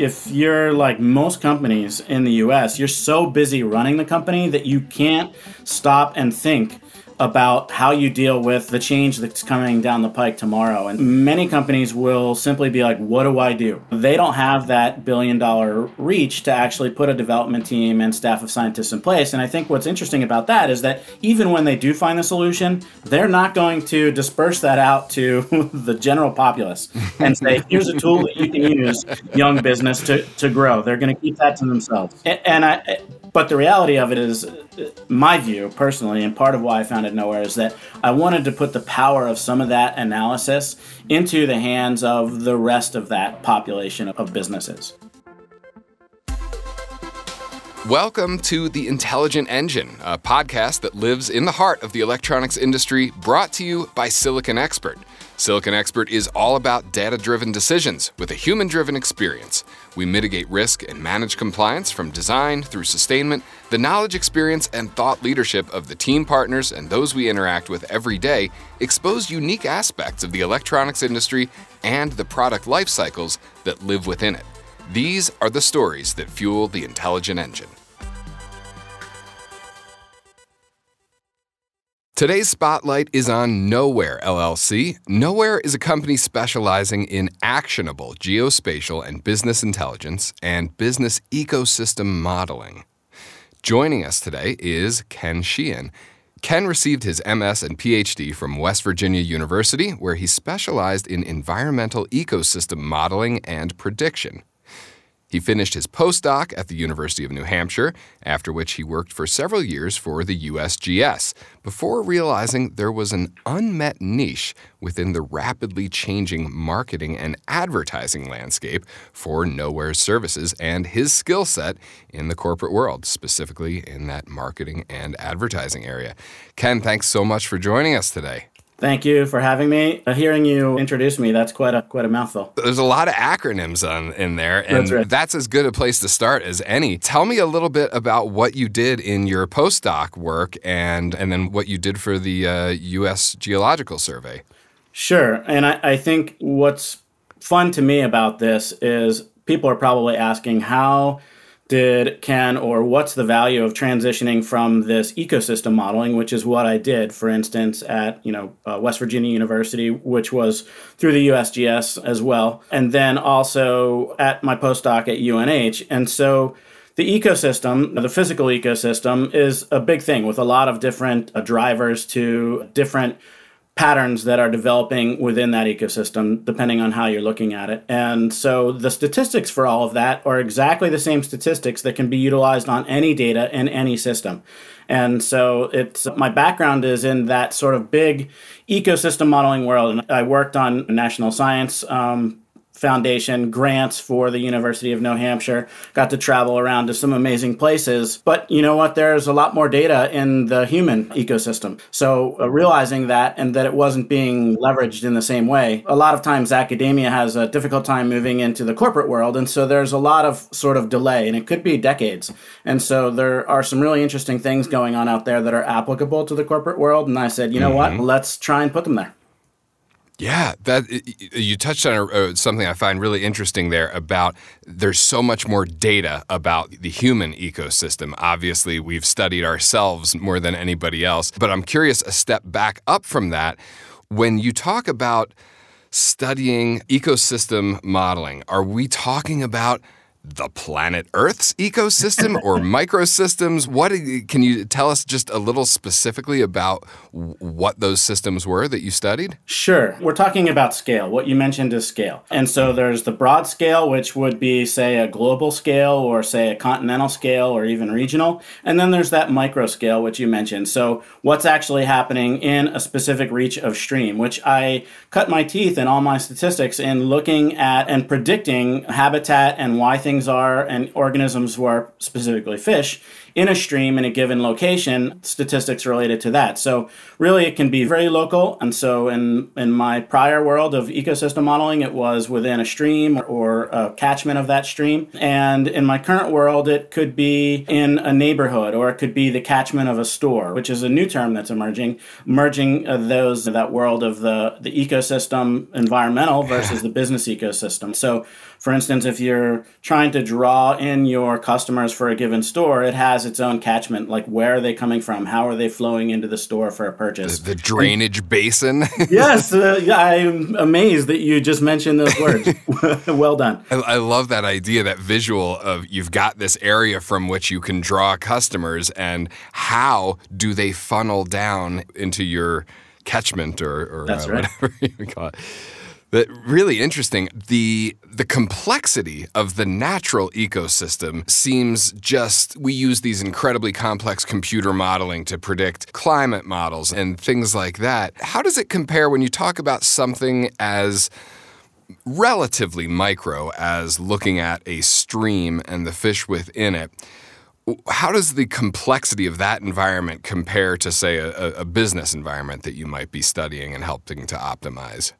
if you're like most companies in the US, you're so busy running the company that you can't stop and think about how you deal with the change that's coming down the pike tomorrow. And many companies will simply be like, what do I do? They don't have that billion dollar reach to actually put a development team and staff of scientists in place. And I think what's interesting about that is that even when they do find the solution, they're not going to disperse that out to the general populace and say, here's a tool that you can use, young business, to, to grow. They're going to keep that to themselves. And, and I, but the reality of it is, my view personally, and part of why I founded Knoware is that I wanted to put the power of some of that analysis into the hands of the rest of that population of businesses. Welcome to The Intelligent Engine, a podcast that lives in the heart of the electronics industry, brought to you by Silicon Expert. Silicon Expert is all about data driven decisions with a human driven experience. We mitigate risk and manage compliance from design through sustainment. The knowledge, experience, and thought leadership of the team partners and those we interact with every day expose unique aspects of the electronics industry and the product life cycles that live within it. These are the stories that fuel the intelligent engine. Today's spotlight is on Knoware LLC. Knoware is a company specializing in actionable geospatial and business intelligence and business ecosystem modeling. Joining us today is Ken Sheehan. Ken received his MS and PhD from West Virginia University, where he specialized in environmental ecosystem modeling and prediction. He finished his postdoc at the University of New Hampshire, after which he worked for several years for the USGS, before realizing there was an unmet niche within the rapidly changing marketing and advertising landscape for Knoware's services and his skill set in the corporate world, specifically in that marketing and advertising area. Ken, thanks so much for joining us today. Thank you for having me. Uh, hearing you introduce me, that's quite a quite a mouthful. There's a lot of acronyms on in there, and that's, right. that's as good a place to start as any. Tell me a little bit about what you did in your postdoc work, and and then what you did for the uh, U.S. Geological Survey. Sure, and I, I think what's fun to me about this is people are probably asking how did Ken or what's the value of transitioning from this ecosystem modeling, which is what I did, for instance, at you know uh, West Virginia University, which was through the USGS as well, and then also at my postdoc at UNH, and so. The ecosystem, the physical ecosystem, is a big thing with a lot of different uh, drivers to different patterns that are developing within that ecosystem, depending on how you're looking at it. And so the statistics for all of that are exactly the same statistics that can be utilized on any data in any system. And so it's my background is in that sort of big ecosystem modeling world. And I worked on national science um, Foundation grants for the University of New Hampshire. Got to travel around to some amazing places. But you know what? There's a lot more data in the human ecosystem. So uh, realizing that and that it wasn't being leveraged in the same way, a lot of times academia has a difficult time moving into the corporate world. And so there's a lot of sort of delay, and it could be decades. And so there are some really interesting things going on out there that are applicable to the corporate world. And I said, you know mm-hmm. what? Let's try and put them there. Yeah, that you touched on uh, something I find really interesting there about there's so much more data about the human ecosystem. Obviously, we've studied ourselves more than anybody else, but I'm curious a step back up from that when you talk about studying ecosystem modeling, are we talking about the planet Earth's ecosystem or microsystems? What can you tell us just a little specifically about what those systems were that you studied? Sure. We're talking about scale. What you mentioned is scale. And so there's the broad scale, which would be, say, a global scale or, say, a continental scale or even regional. And then there's that micro scale, which you mentioned. So what's actually happening in a specific reach of stream, which I cut my teeth in all my statistics in looking at and predicting habitat and why things things are and organisms who are specifically fish in a stream in a given location, statistics related to that. So really it can be very local. And so in, in my prior world of ecosystem modeling, it was within a stream or a catchment of that stream. And in my current world, it could be in a neighborhood or it could be the catchment of a store, which is a new term that's emerging, merging uh, those that world of the, the ecosystem environmental versus the business ecosystem. So for instance, if you're trying to draw in your customers for a given store, it has its own catchment. Like, where are they coming from? How are they flowing into the store for a purchase? The, the drainage basin. yes, uh, I'm amazed that you just mentioned those words. well done. I, I love that idea, that visual of you've got this area from which you can draw customers, and how do they funnel down into your catchment or, or uh, right. whatever you call it. But really interesting. The the complexity of the natural ecosystem seems just we use these incredibly complex computer modeling to predict climate models and things like that. How does it compare when you talk about something as relatively micro as looking at a stream and the fish within it? How does the complexity of that environment compare to, say, a, a business environment that you might be studying and helping to optimize?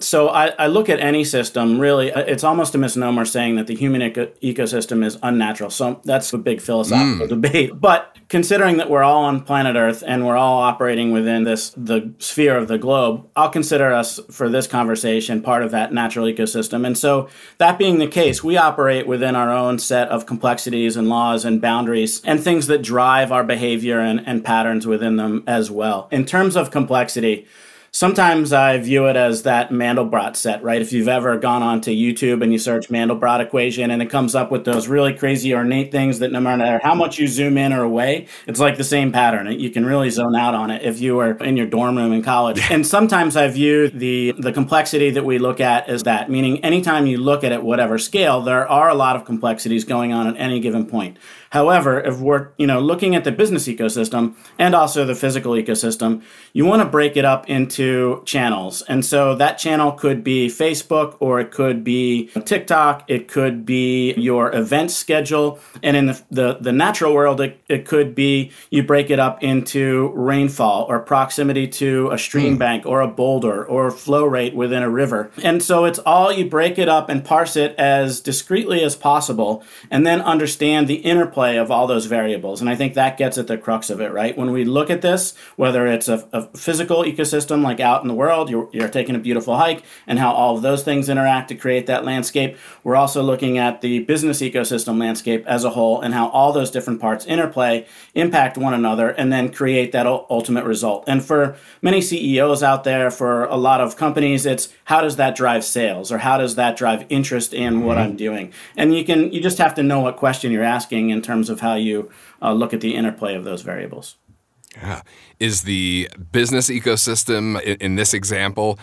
So I, I, look at any system, really, uh, it's almost a misnomer saying that the human eco- ecosystem is unnatural. So that's a big philosophical mm. debate. But considering that we're all on planet Earth and we're all operating within this the sphere of the globe, I'll consider us for this conversation part of that natural ecosystem. And so that being the case, we operate within our own set of complexities and laws and boundaries and things that drive our behavior and, and patterns within them as well. In terms of complexity, sometimes I view it as that Mandelbrot set, right? If you've ever gone onto YouTube and you search Mandelbrot equation and it comes up with those really crazy ornate things that no matter how much you zoom in or away, it's like the same pattern. You can really zone out on it if you were in your dorm room in college. And sometimes I view the the complexity that we look at as that, meaning anytime you look at it, whatever scale, there are a lot of complexities going on at any given point. However, if we're you know looking at the business ecosystem and also the physical ecosystem, you want to break it up into channels. And so that channel could be Facebook or it could be TikTok, it could be your event schedule, and in the the, the natural world, it, it could be you break it up into rainfall or proximity to a stream mm. bank or a boulder or flow rate within a river. And so it's all you break it up and parse it as discreetly as possible, and then understand the interplay interplay of all those variables. And I think that gets at the crux of it, right? When we look at this, whether it's a, a physical ecosystem like out in the world, you're, you're taking a beautiful hike, and how all of those things interact to create that landscape, we're also looking at the business ecosystem landscape as a whole and how all those different parts interplay, impact one another, and then create that ultimate result. And for many CEOs out there, for a lot of companies, it's how does that drive sales or how does that drive interest in mm-hmm. what I'm doing? And you can you just have to know what question you're asking in terms terms of how you uh, look at the interplay of those variables. Yeah. Is the business ecosystem in, in this example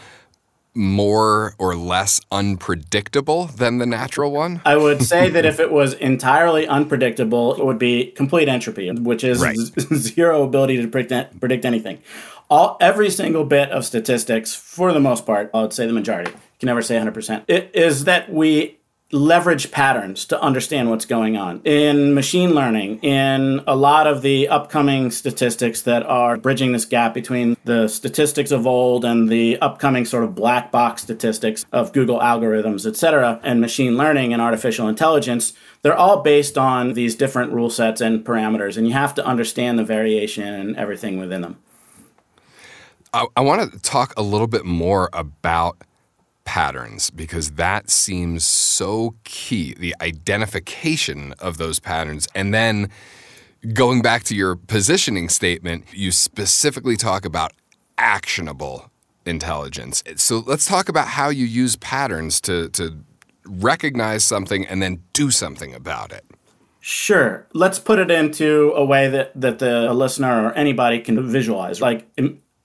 more or less unpredictable than the natural one? I would say that if it was entirely unpredictable, it would be complete entropy, which is right. zero ability to predict, predict anything. All every single bit of statistics, for the most part, I would say the majority, can never say 100%, it is that we leverage patterns to understand what's going on. In machine learning, in a lot of the upcoming statistics that are bridging this gap between the statistics of old and the upcoming sort of black box statistics of Google algorithms, et cetera, and machine learning and artificial intelligence, they're all based on these different rule sets and parameters, and you have to understand the variation and everything within them. I, I want to talk a little bit more about patterns because that seems so key the identification of those patterns. And then going back to your positioning statement, you specifically talk about actionable intelligence. So let's talk about how you use patterns to, to recognize something and then do something about it. Sure. Let's put it into a way that, that the listener or anybody can visualize. Like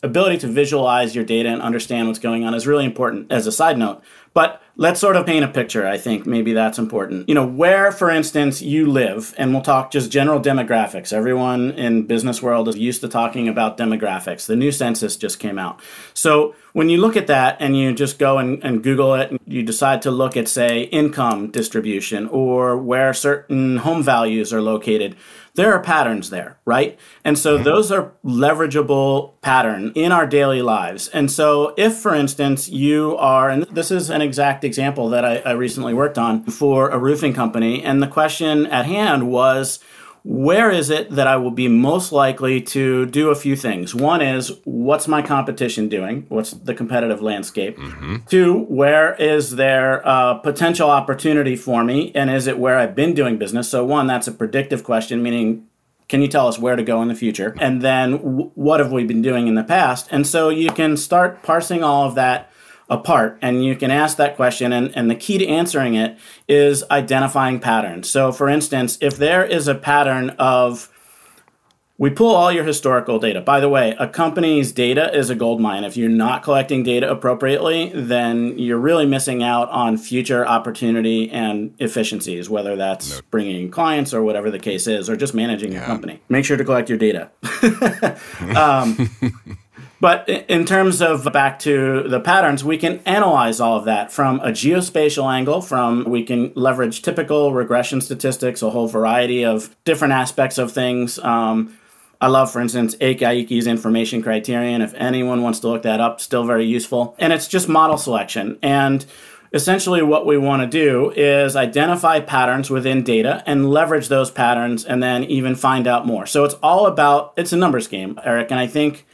ability to visualize your data and understand what's going on is really important as a side note. But let's sort of paint a picture. I think maybe that's important. You know, where, for instance, you live, and we'll talk just general demographics. Everyone in business world is used to talking about demographics. The new census just came out. So when you look at that and you just go and, and Google it, and you decide to look at, say, income distribution or where certain home values are located there are patterns there, right? And so mm-hmm. those are leverageable pattern in our daily lives. And so if, for instance, you are, and this is an exact example that I, I recently worked on for a roofing company, and the question at hand was, where is it that I will be most likely to do a few things? One is what's my competition doing? What's the competitive landscape? Mm-hmm. Two, where is there a potential opportunity for me? And is it where I've been doing business? So, one, that's a predictive question, meaning can you tell us where to go in the future? And then w- what have we been doing in the past? And so you can start parsing all of that apart and you can ask that question and, and the key to answering it is identifying patterns. So for instance if there is a pattern of we pull all your historical data. By the way a company's data is a gold mine. If you're not collecting data appropriately then you're really missing out on future opportunity and efficiencies whether that's bringing clients or whatever the case is or just managing yeah. your company. Make sure to collect your data. Um, But in terms of back to the patterns, we can analyze all of that from a geospatial angle. From we can leverage typical regression statistics, a whole variety of different aspects of things. Um, I love, for instance, Akaike information criterion. If anyone wants to look that up, still very useful. And it's just model selection. And essentially what we want to do is identify patterns within data and leverage those patterns and then even find out more. So it's all about it's a numbers game, Eric. And I think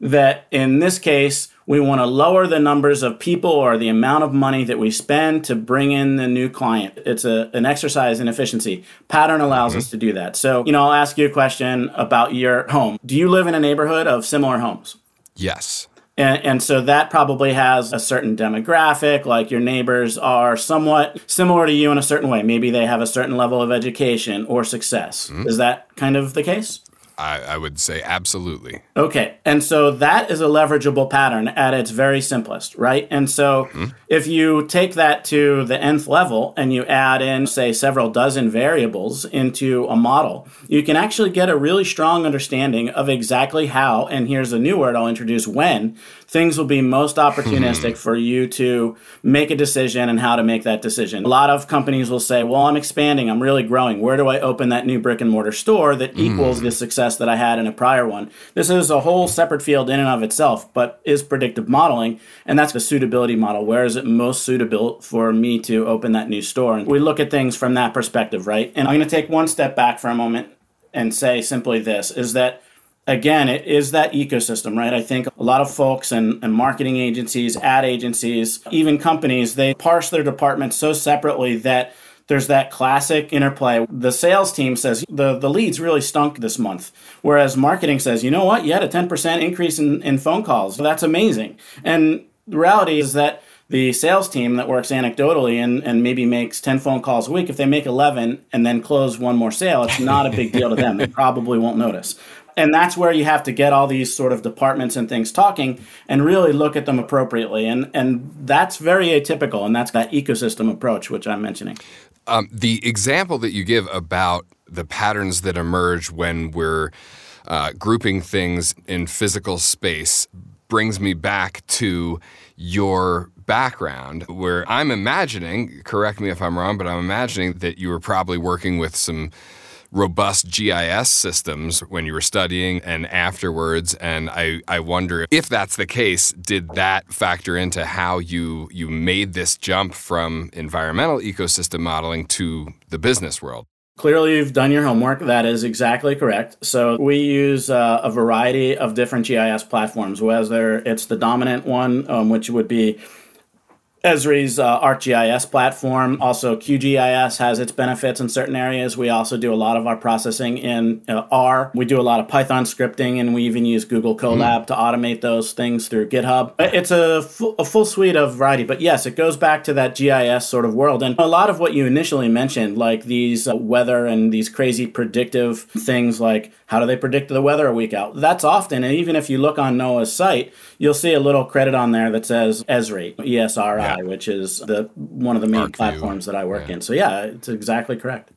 that in this case, we want to lower the numbers of people or the amount of money that we spend to bring in the new client. It's a, an exercise in efficiency. Pattern allows mm-hmm. us to do that. So, you know, I'll ask you a question about your home. Do you live in a neighborhood of similar homes? Yes. And, and, so that probably has a certain demographic, like your neighbors are somewhat similar to you in a certain way. Maybe they have a certain level of education or success. Mm-hmm. Is that kind of the case? I, I, would say absolutely. Okay. And so that is a leverageable pattern at its very simplest, right? And so mm-hmm. if you take that to the nth level and you add in, say, several dozen variables into a model, you can actually get a really strong understanding of exactly how, and here's a new word I'll introduce when, things will be most opportunistic for you to make a decision and how to make that decision. A lot of companies will say, Well, I'm expanding, I'm really growing. Where do I open that new brick and mortar store that mm. equals the success that I had in a prior one? This is a whole separate field in and of itself, but is predictive modeling, and that's the suitability model. Where is it most suitable for me to open that new store? And we look at things from that perspective, right? And I'm going to take one step back for a moment and say simply this is that again, it is that ecosystem, right? I think a lot of folks and, and marketing agencies, ad agencies, even companies, they parse their departments so separately that there's that classic interplay. The sales team says the, the leads really stunk this month, whereas marketing says, you know what, you had a 10% increase in, in phone calls. That's amazing. And the reality is that the sales team that works anecdotally and, and maybe makes 10 phone calls a week, if they make 11 and then close one more sale, it's not a big deal to them. They probably won't notice and that's where you have to get all these sort of departments and things talking and really look at them appropriately. And and that's very atypical and that's that ecosystem approach which i'm mentioning. Um, the example that you give about the patterns that emerge when we're uh, grouping things in physical space brings me back to your background where I'm imagining, correct me if I'm wrong, but I'm imagining that you were probably working with some robust GIS systems when you were studying and afterwards. And I, I wonder if that's the case, did that factor into how you, you made this jump from environmental ecosystem modeling to the business world? Clearly, you've done your homework. That is exactly correct. So, we use uh, a variety of different GIS platforms, whether it's the dominant one, um, which would be Esri's uh, ArcGIS platform. Also, QGIS has its benefits in certain areas. We also do a lot of our processing in uh, R. We do a lot of Python scripting, and we even use Google Colab mm. to automate those things through GitHub. It's a, full suite of variety. But yes, it goes back to that GIS sort of world. And a lot of what you initially mentioned, like these uh, weather and these crazy predictive things like how do they predict the weather a week out? That's often, and even if you look on NOAA's site, you'll see a little credit on there that says Esri, ESRI, yeah. Which is the one of the main platforms that I work yeah. in. So yeah, it's exactly correct.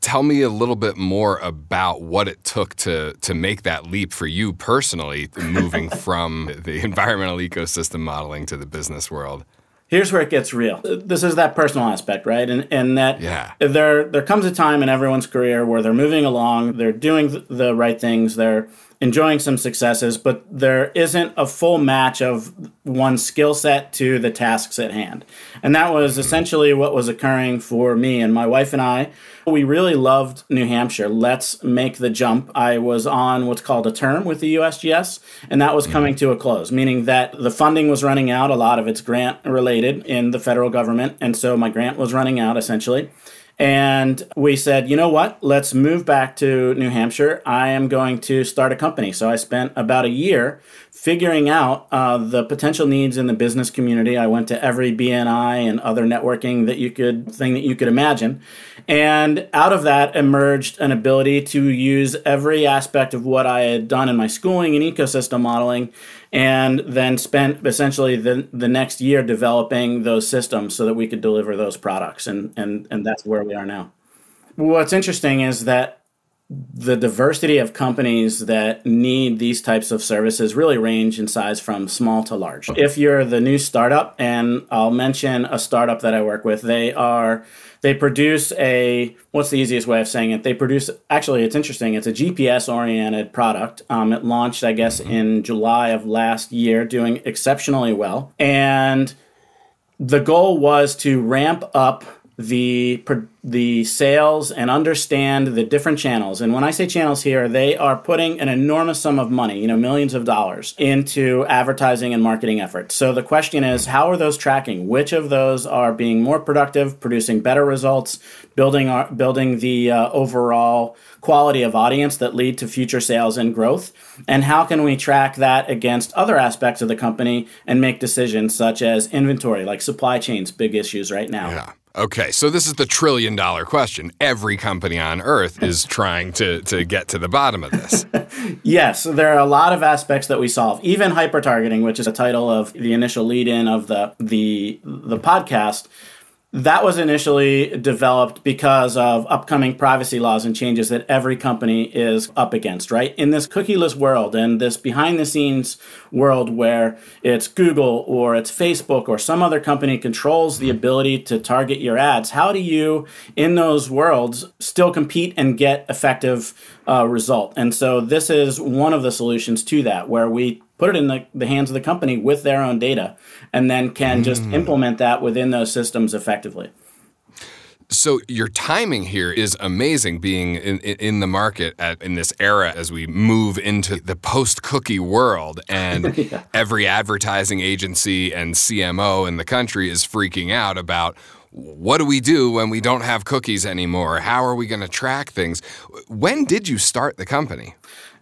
Tell me a little bit more about what it took to to make that leap for you personally, moving from the environmental ecosystem modeling to the business world here's where it gets real. This is that personal aspect, right? And and that yeah. there there comes a time in everyone's career where they're moving along, they're doing the right things, they're enjoying some successes, but there isn't a full match of one's skill set to the tasks at hand. And that was essentially what was occurring for me and my wife and I. We really loved New Hampshire. Let's make the jump. I was on what's called a term with the USGS, and that was mm-hmm. coming to a close, meaning that the funding was running out. A lot of it's grant related in the federal government. And so my grant was running out essentially. And we said, you know what? Let's move back to New Hampshire. I am going to start a company. So I spent about a year figuring out uh, the potential needs in the business community. I went to every BNI and other networking that you could thing that you could imagine. And out of that emerged an ability to use every aspect of what I had done in my schooling and ecosystem modeling and then spent essentially the, the next year developing those systems so that we could deliver those products. And, and, and that's where we are now. What's interesting is that the diversity of companies that need these types of services really range in size from small to large. If you're the new startup, and I'll mention a startup that I work with, they are they produce a what's the easiest way of saying it? They produce actually it's interesting. It's a GPS oriented product. Um, it launched I guess in July of last year, doing exceptionally well, and the goal was to ramp up the the sales and understand the different channels. And when I say channels here, they are putting an enormous sum of money, you know, millions of dollars into advertising and marketing efforts. So the question is, how are those tracking? Which of those are being more productive, producing better results, building our, building the uh, overall quality of audience that lead to future sales and growth? And how can we track that against other aspects of the company and make decisions such as inventory, like supply chains, big issues right now. Yeah. Okay, so this is the trillion dollar question. Every company on earth is trying to, to get to the bottom of this. yes, there are a lot of aspects that we solve. Even hyper targeting, which is a title of the initial lead in of the the the podcast that was initially developed because of upcoming privacy laws and changes that every company is up against, right? In this cookieless world and this behind the scenes world where it's Google or it's Facebook or some other company controls the ability to target your ads, how do you, in those worlds, still compete and get effective uh, result? And so this is one of the solutions to that, where we put it in the, the hands of the company with their own data and then can mm. just implement that within those systems effectively. So your timing here is amazing being in, in the market at, in this era as we move into the post-cookie world and yeah. every advertising agency and CMO in the country is freaking out about what do we do when we don't have cookies anymore? How are we going to track things? When did you start the company?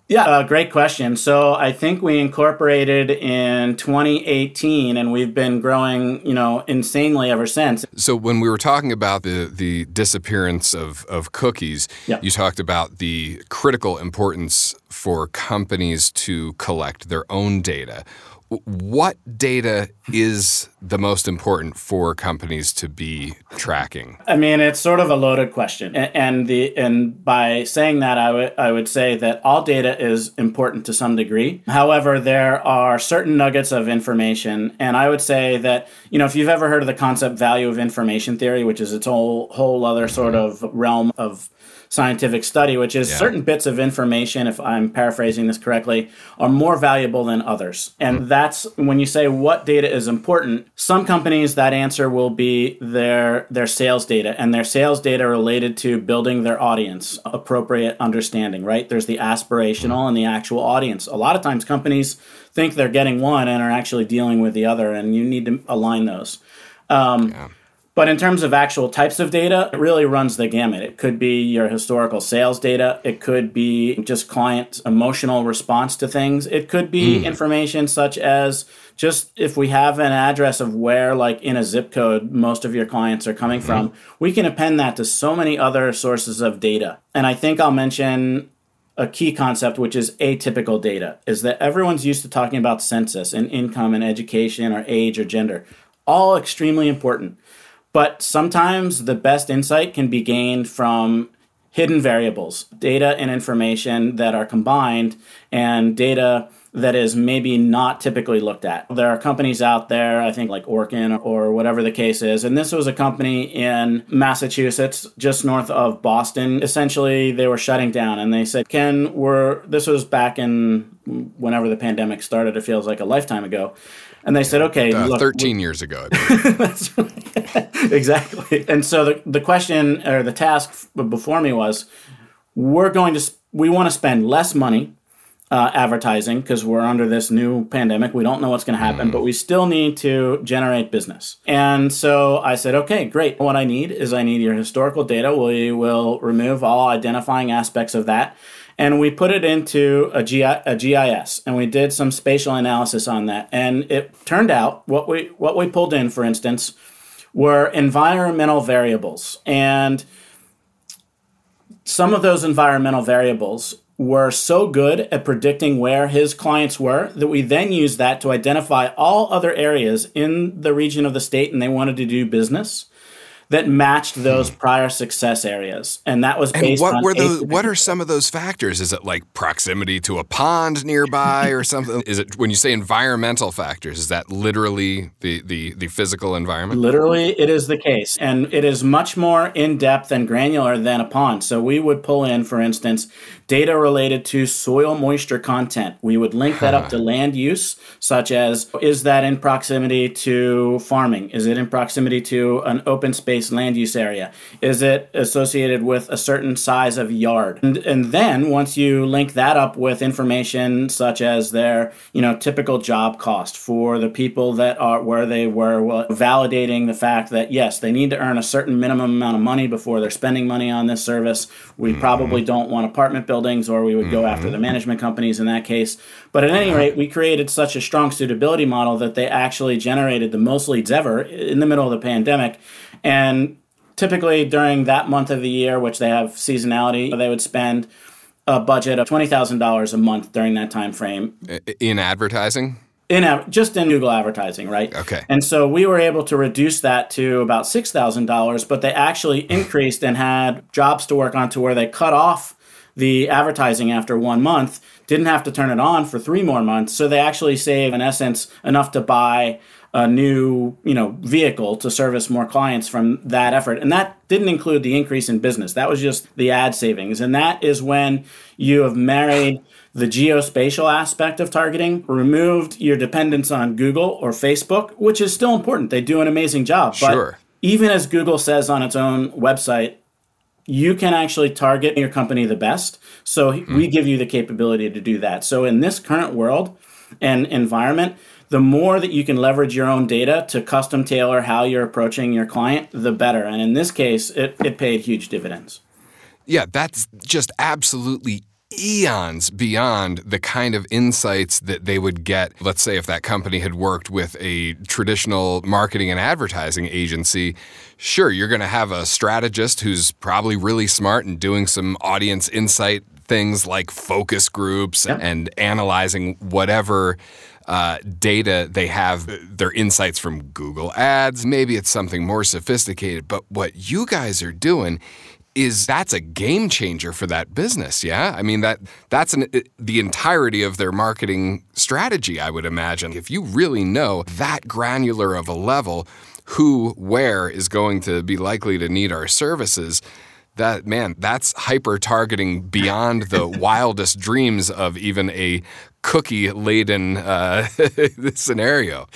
Yeah, uh, great question. So I think we incorporated in 2018, and we've been growing, you know, insanely ever since. So when we were talking about the the disappearance of of cookies, yeah. you talked about the critical importance for companies to collect their own data what data is the most important for companies to be tracking? I mean, it's sort of a loaded question, and the and by saying that, I would I would say that all data is important to some degree. However, there are certain nuggets of information, and I would say that you know if you've ever heard of the concept value of information theory, which is its whole whole other sort of realm of scientific study, which is yeah. certain bits of information, if I'm paraphrasing this correctly, are more valuable than others. And mm-hmm. that's when you say what data is important, some companies that answer will be their their sales data and their sales data related to building their audience, appropriate understanding, right? There's the aspirational mm-hmm. and the actual audience. A lot of times companies think they're getting one and are actually dealing with the other and you need to align those. Um, yeah. But in terms of actual types of data, it really runs the gamut. It could be your historical sales data. It could be just client emotional response to things. It could be mm. information such as just if we have an address of where, like in a zip code, most of your clients are coming mm-hmm. from, we can append that to so many other sources of data. And I think I'll mention a key concept, which is atypical data, is that everyone's used to talking about census and income and education or age or gender, all extremely important. But sometimes the best insight can be gained from hidden variables, data and information that are combined, and data that is maybe not typically looked at. There are companies out there, I think like Orkin or whatever the case is, and this was a company in Massachusetts, just north of Boston. Essentially, they were shutting down, and they said, "Ken, we're." This was back in whenever the pandemic started. It feels like a lifetime ago. And they said, okay, uh, look, 13 years ago. exactly. And so the, the question or the task before me was we're going to, we want to spend less money uh, advertising because we're under this new pandemic. We don't know what's going to happen, mm. but we still need to generate business. And so I said, okay, great. What I need is I need your historical data. We will remove all identifying aspects of that and we put it into a, GIS and we did some spatial analysis on that. And it turned out what we what we pulled in, for instance, were environmental variables. And some of those environmental variables were so good at predicting where his clients were that we then used that to identify all other areas in the region of the state and they wanted to do business that matched those hmm. prior success areas, and that was based on and what were those? What are some of those factors? Is it like proximity to a pond nearby, or something? Is it when you say environmental factors? Is that literally the the the physical environment? Literally, it is the case, and it is much more in depth and granular than a pond. So we would pull in, for instance, data related to soil moisture content. We would link that up to land use, such as is that in proximity to farming? Is it in proximity to an open space land use area? Is it associated with a certain size of yard? And, and then once you link that up with information such as their, you know, typical job cost for the people that are where they were, well, validating the fact that yes, they need to earn a certain minimum amount of money before they're spending money on this service. We mm-hmm. probably don't want apartment buildings, or we would go mm-hmm. after the management companies in that case. But at any uh-huh. rate, we created such a strong suitability model that they actually generated the most leads ever in the middle of the pandemic. And typically during that month of the year, which they have seasonality, they would spend a budget of twenty thousand dollars a month during that time frame in advertising in just in Google advertising, right? Okay. And so we were able to reduce that to about six thousand dollars, but they actually increased and had jobs to work on to where they cut off the advertising after one month, didn't have to turn it on for three more months. So they actually save, in essence, enough to buy a new you know vehicle to service more clients from that effort and that didn't include the increase in business that was just the ad savings and that is when you have married the geospatial aspect of targeting, removed your dependence on Google or Facebook, which is still important. They do an amazing job. Sure. But even as Google says on its own website, you can actually target your company the best. So mm. we give you the capability to do that. So in this current world and environment, the more that you can leverage your own data to custom tailor how you're approaching your client, the better. And in this case, it, it paid huge dividends. Yeah, that's just absolutely eons beyond the kind of insights that they would get. Let's say if that company had worked with a traditional marketing and advertising agency, sure, you're going to have a strategist who's probably really smart and doing some audience insight things like focus groups and analyzing whatever. Uh, data they have, their insights from Google Ads. Maybe it's something more sophisticated, but what you guys are doing is that's a game changer for that business yeah i mean that that's an, the entirety of their marketing strategy i would imagine if you really know that granular of a level who where is going to be likely to need our services that man, that's hyper targeting beyond the wildest dreams of even a cookie laden uh, scenario.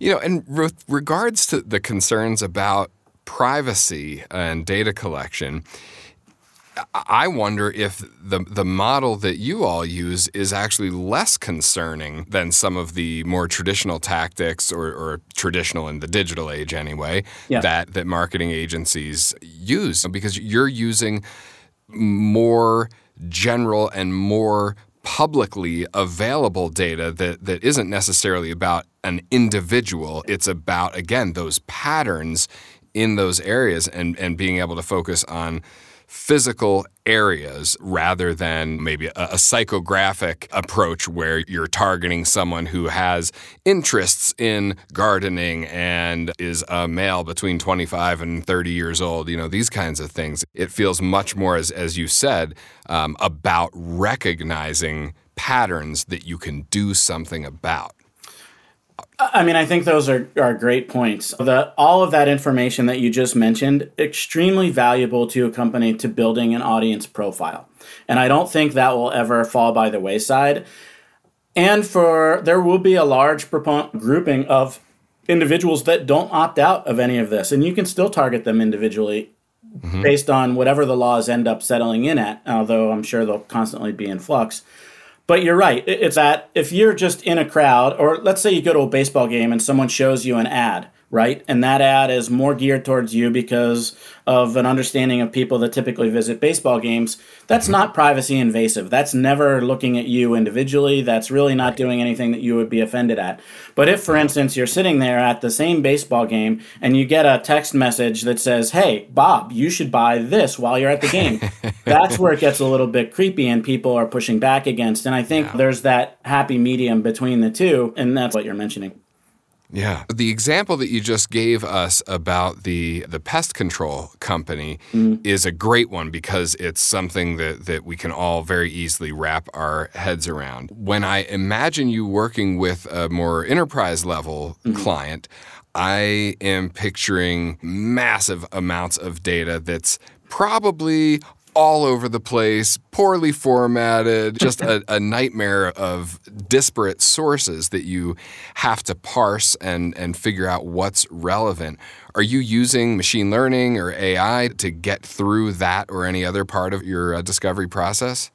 You know, and with regards to the concerns about privacy and data collection, I wonder if the the model that you all use is actually less concerning than some of the more traditional tactics or, or traditional in the digital age anyway yeah. that that marketing agencies use because you're using more general and more publicly available data that, that isn't necessarily about an individual. It's about, again, those patterns in those areas and, and being able to focus on physical areas rather than maybe a, a, psychographic approach where you're targeting someone who has interests in gardening and is a male between 25 and 30 years old you know these kinds of things. It feels much more as, as you said um, about recognizing patterns that you can do something about I mean, I think those are, are great points. The, all of that information that you just mentioned, extremely valuable to a company to building an audience profile. And I don't think that will ever fall by the wayside. And for there will be a large grouping of individuals that don't opt out of any of this. And you can still target them individually mm-hmm. based on whatever the laws end up settling in at, although I'm sure they'll constantly be in flux. But you're right. It's that if you're just in a crowd, or let's say you go to a baseball game and someone shows you an ad, right? And that ad is more geared towards you because of an understanding of people that typically visit baseball games. That's not privacy invasive. That's never looking at you individually. That's really not doing anything that you would be offended at. But if, for instance, you're sitting there at the same baseball game and you get a text message that says, Hey, Bob, you should buy this while you're at the game, that's where it gets a little bit creepy and people are pushing back against. And I think yeah. there's that happy medium between the two, and that's what you're mentioning. Yeah. The example that you just gave us about the the pest control company mm. is a great one because it's something that, that we can all very easily wrap our heads around. When I imagine you working with a more enterprise level mm. client, I am picturing massive amounts of data that's probably all over the place, poorly formatted, just a, a, nightmare of disparate sources that you have to parse and, and figure out what's relevant. Are you using machine learning or AI to get through that or any other part of your uh, discovery process?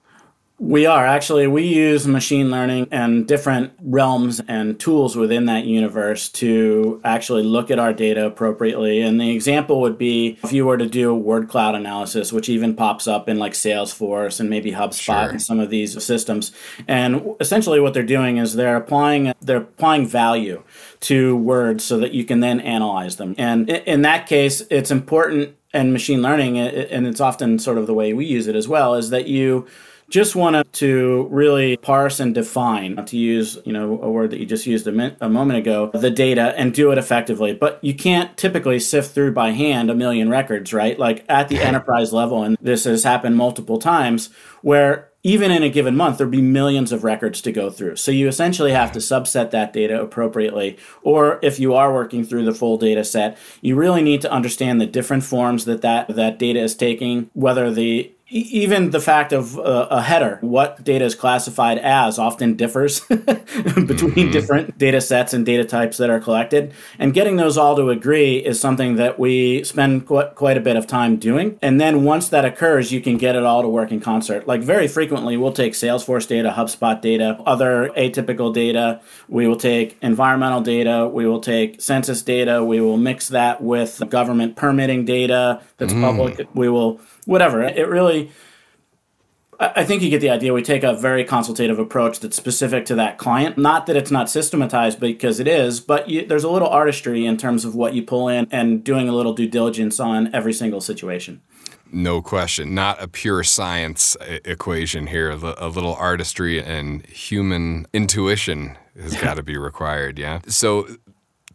We are actually, we use machine learning and different realms and tools within that universe to actually look at our data appropriately. And the example would be if you were to do a word cloud analysis, which even pops up in like Salesforce and maybe HubSpot sure. and some of these systems. And essentially what they're doing is they're applying they're applying value to words so that you can then analyze them. And in that case, it's important and machine learning, and it's often sort of the way we use it as well, is that you just wanted to really parse and define, to use you know a word that you just used a, min- a moment ago, the data and do it effectively. But you can't typically sift through by hand a million records, right? Like at the enterprise level, and this has happened multiple times, where even in a given month, there'd be millions of records to go through. So you essentially have to subset that data appropriately. Or if you are working through the full data set, you really need to understand the different forms that that, that data is taking, whether the even the fact of uh, a header, what data is classified as, often differs between mm-hmm. different data sets and data types that are collected. And getting those all to agree is something that we spend qu- quite a bit of time doing. And then once that occurs, you can get it all to work in concert. Like very frequently, we'll take Salesforce data, HubSpot data, other atypical data. We will take environmental data. We will take census data. We will mix that with government permitting data that's mm. public. We will whatever. It really, I think you get the idea. We take a very consultative approach that's specific to that client. Not that it's not systematized because it is, but you, there's a little artistry in terms of what you pull in and doing a little due diligence on every single situation. No question. Not a pure science equation here. A little artistry and human intuition has got to be required. Yeah. So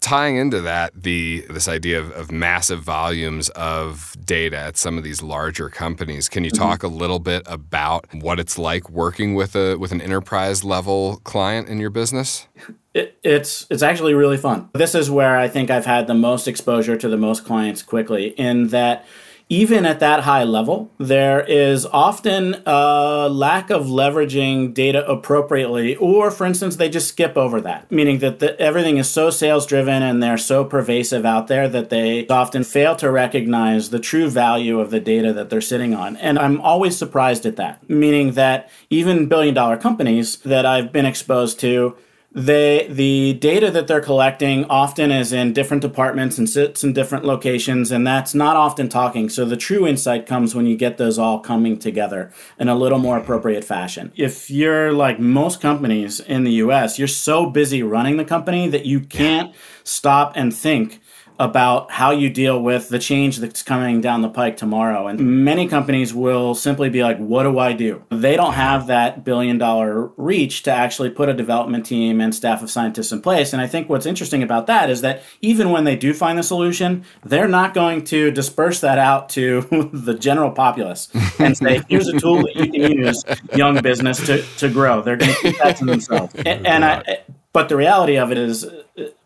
tying into that the this idea of, of, massive volumes of data at some of these larger companies can you mm-hmm. talk mm-hmm. a little bit about what it's like working with a with an enterprise level client in your business it, it's it's actually really fun this is where i think i've had the most exposure to the most clients quickly in that even at that high level, there is often a lack of leveraging data appropriately, or for instance, they just skip over that, meaning that the, everything is so sales driven and they're so pervasive out there that they often fail to recognize the true value of the data that they're sitting on. And I'm always surprised at that, meaning that even billion dollar companies that I've been exposed to they the data that they're collecting often is in different departments and sits in different locations and that's not often talking. So the true insight comes when you get those all coming together in a little more appropriate fashion. If you're like most companies in the us you're so busy running the company that you can't stop and think about how you deal with the change that's coming down the pike tomorrow. And many companies will simply be like, what do I do? They don't have that billion dollar reach to actually put a development team and staff of scientists in place. And I think what's interesting about that is that even when they do find the solution, they're not going to disperse that out to the general populace and say, here's a tool that you can use, young business, to, to grow. They're going to keep that to themselves. And, and I, but the reality of it is,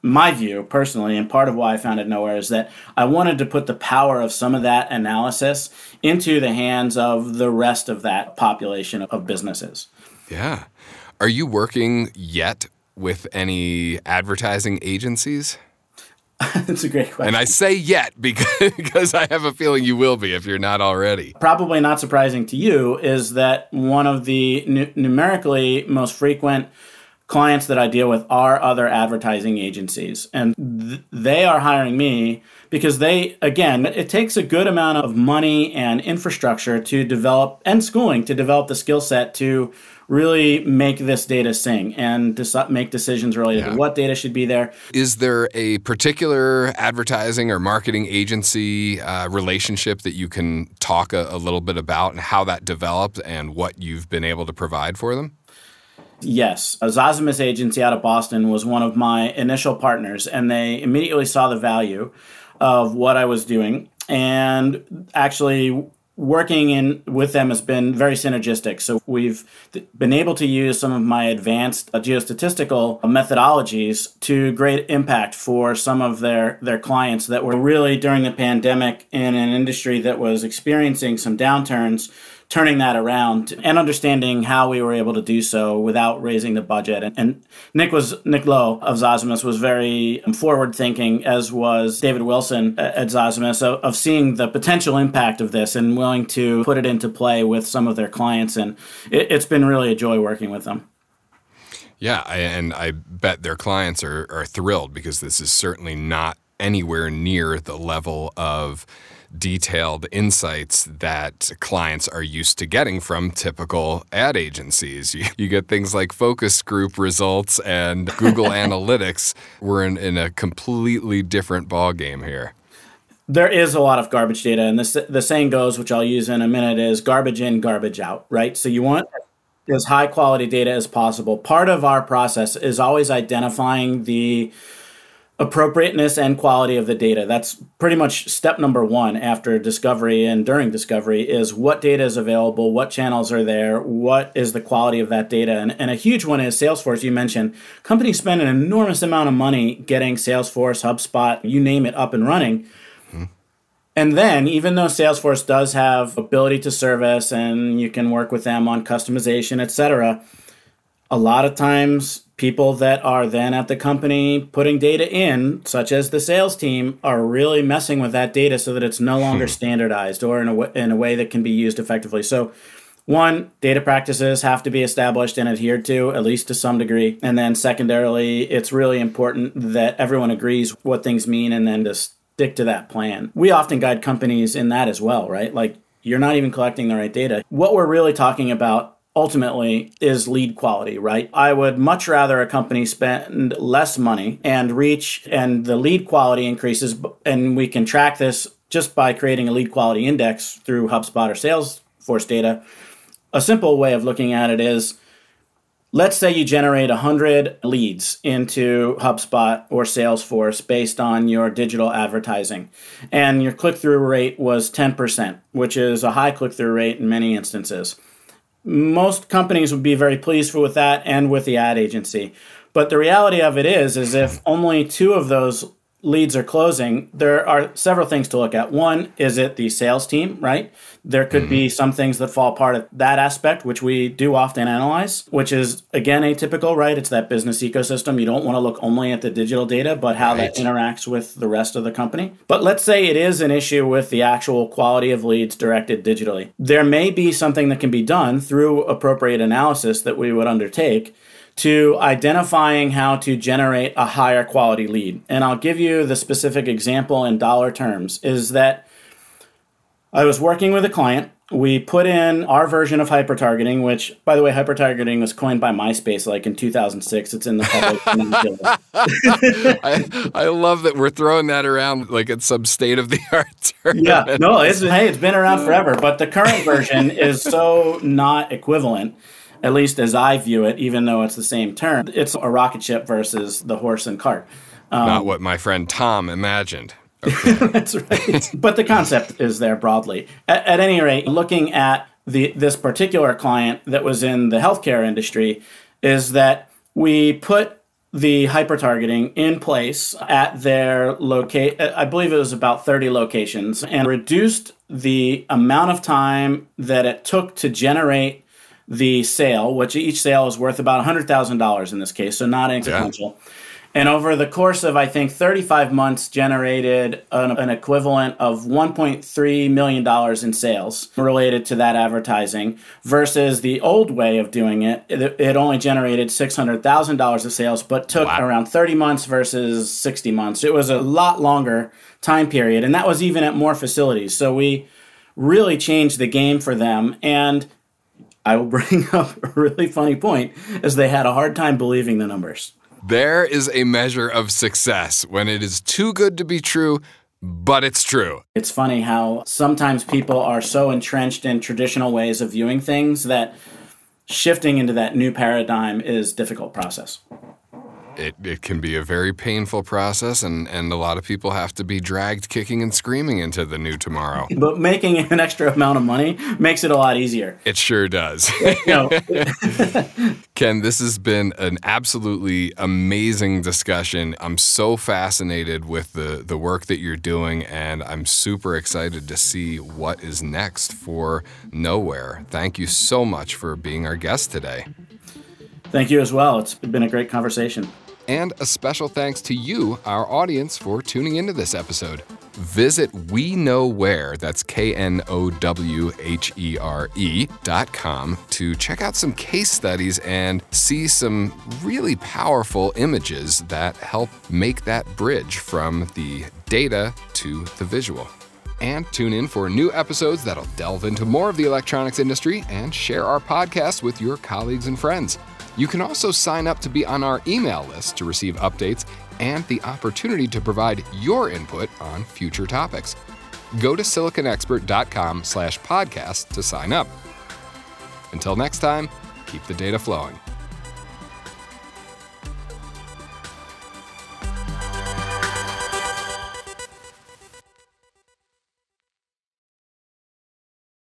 my view personally, and part of why I founded Knoware is that I wanted to put the power of some of that analysis into the hands of the rest of that population of businesses. Yeah. Are you working yet with any advertising agencies? That's a great question. And I say yet because, because I have a feeling you will be if you're not already. Probably not surprising to you is that one of the n- numerically most frequent clients that I deal with are other advertising agencies. And th- they are hiring me because they, again, it takes a good amount of money and infrastructure to develop and schooling to develop the skill set to really make this data sing and to make decisions related yeah. to what data should be there. Is there a particular advertising or marketing agency uh, relationship that you can talk a, a little bit about and how that developed and what you've been able to provide for them? Yes, a Zosimus agency out of Boston was one of my initial partners, and they immediately saw the value of what I was doing. And actually, working in with them has been very synergistic. So we've been able to use some of my advanced uh, geostatistical methodologies to great impact for some of their their clients that were really during the pandemic in an industry that was experiencing some downturns turning that around and understanding how we were able to do so without raising the budget. And, and Nick was Nick Lowe of Zosimus was very forward thinking, as was David Wilson uh, at Zosimus, of, of seeing the potential impact of this and willing to put it into play with some of their clients. And it, it's been really a joy working with them. Yeah, and I bet their clients are, are thrilled because this is certainly not anywhere near the level of detailed insights that clients are used to getting from typical ad agencies. You, you get things like focus group results and Google Analytics. We're in, in a completely different ballgame here. There is a lot of garbage data, and this, the saying goes, which I'll use in a minute, is garbage in, garbage out, right? So you want as high quality data as possible. Part of our process is always identifying the appropriateness and quality of the data. That's pretty much step number one after discovery and during discovery is what data is available, what channels are there, what is the quality of that data. And, and a huge one is Salesforce, you mentioned. Companies spend an enormous amount of money getting Salesforce, HubSpot, you name it, up and running. Mm-hmm. And then, even though Salesforce does have ability to service and you can work with them on customization, et cetera, a lot of times people that are then at the company putting data in, such as the sales team, are really messing with that data so that it's no longer hmm. standardized or in a, w- in a way that can be used effectively. So, one, data practices have to be established and adhered to, at least to some degree. And then, secondarily, it's really important that everyone agrees what things mean and then to stick to that plan. We often guide companies in that as well, right? Like, you're not even collecting the right data. What we're really talking about ultimately is lead quality, right? I would much rather a company spend less money and reach and the lead quality increases and we can track this just by creating a lead quality index through HubSpot or Salesforce data. A simple way of looking at it is let's say you generate 100 leads into HubSpot or Salesforce based on your digital advertising and your click-through rate was 10%, which is a high click-through rate in many instances most companies would be very pleased with that and with the ad agency. But the reality of it is, is if only two of those leads are closing, there are several things to look at. One, is it the sales team, right? There could mm-hmm. be some things that fall part of that aspect, which we do often analyze, which is again atypical, right? It's that business ecosystem. You don't want to look only at the digital data, but how right. that interacts with the rest of the company. But let's say it is an issue with the actual quality of leads directed digitally. There may be something that can be done through appropriate analysis that we would undertake to identifying how to generate a higher quality lead. And I'll give you the specific example in dollar terms is that I was working with a client. We put in our version of hyper targeting, which, by the way, hyper targeting was coined by MySpace like in 2006. It's in the public. I, I love that we're throwing that around like it's some state of the art term. Yeah, no, it's, hey, it's been around forever, but the current version is so not equivalent at least as I view it, even though it's the same term. It's a rocket ship versus the horse and cart. Um, Not what my friend Tom imagined. Okay. That's right. but the concept is there broadly. At, at any rate, looking at the this particular client that was in the healthcare industry, is that we put the hyper targeting in place at their locate I believe it was about 30 locations and reduced the amount of time that it took to generate the sale, which each sale is worth about $100,000 in this case, so not inconsequential. Yeah. And over the course of, I think, 35 months, generated an, an equivalent of $1.3 million in sales related to that advertising versus the old way of doing it. It, it only generated $600,000 of sales, but took wow. around 30 months versus 60 months. It was a lot longer time period, and that was even at more facilities. So we really changed the game for them. And I will bring up a really funny point as they had a hard time believing the numbers. There is a measure of success when it is too good to be true, but it's true. It's funny how sometimes people are so entrenched in traditional ways of viewing things that shifting into that new paradigm is difficult process it, it can be a very painful process, and, and a lot of people have to be dragged kicking and screaming into the new tomorrow. But making an extra amount of money makes it a lot easier. It sure does. Ken, this has been an absolutely amazing discussion. I'm so fascinated with the, the work that you're doing, and I'm super excited to see what is next for Knoware. Thank you so much for being our guest today. Thank you as well. It's been a great conversation. And a special thanks to you, our audience, for tuning into this episode. Visit We Know Where, that's K N O W H E R E dot com, to check out some case studies and see some really powerful images that help make that bridge from the data to the visual. And tune in for new episodes that'll delve into more of the electronics industry and share our podcast with your colleagues and friends. You can also sign up to be on our email list to receive updates and the opportunity to provide your input on future topics. Go to siliconexpert.com slash podcast to sign up. Until next time, keep the data flowing.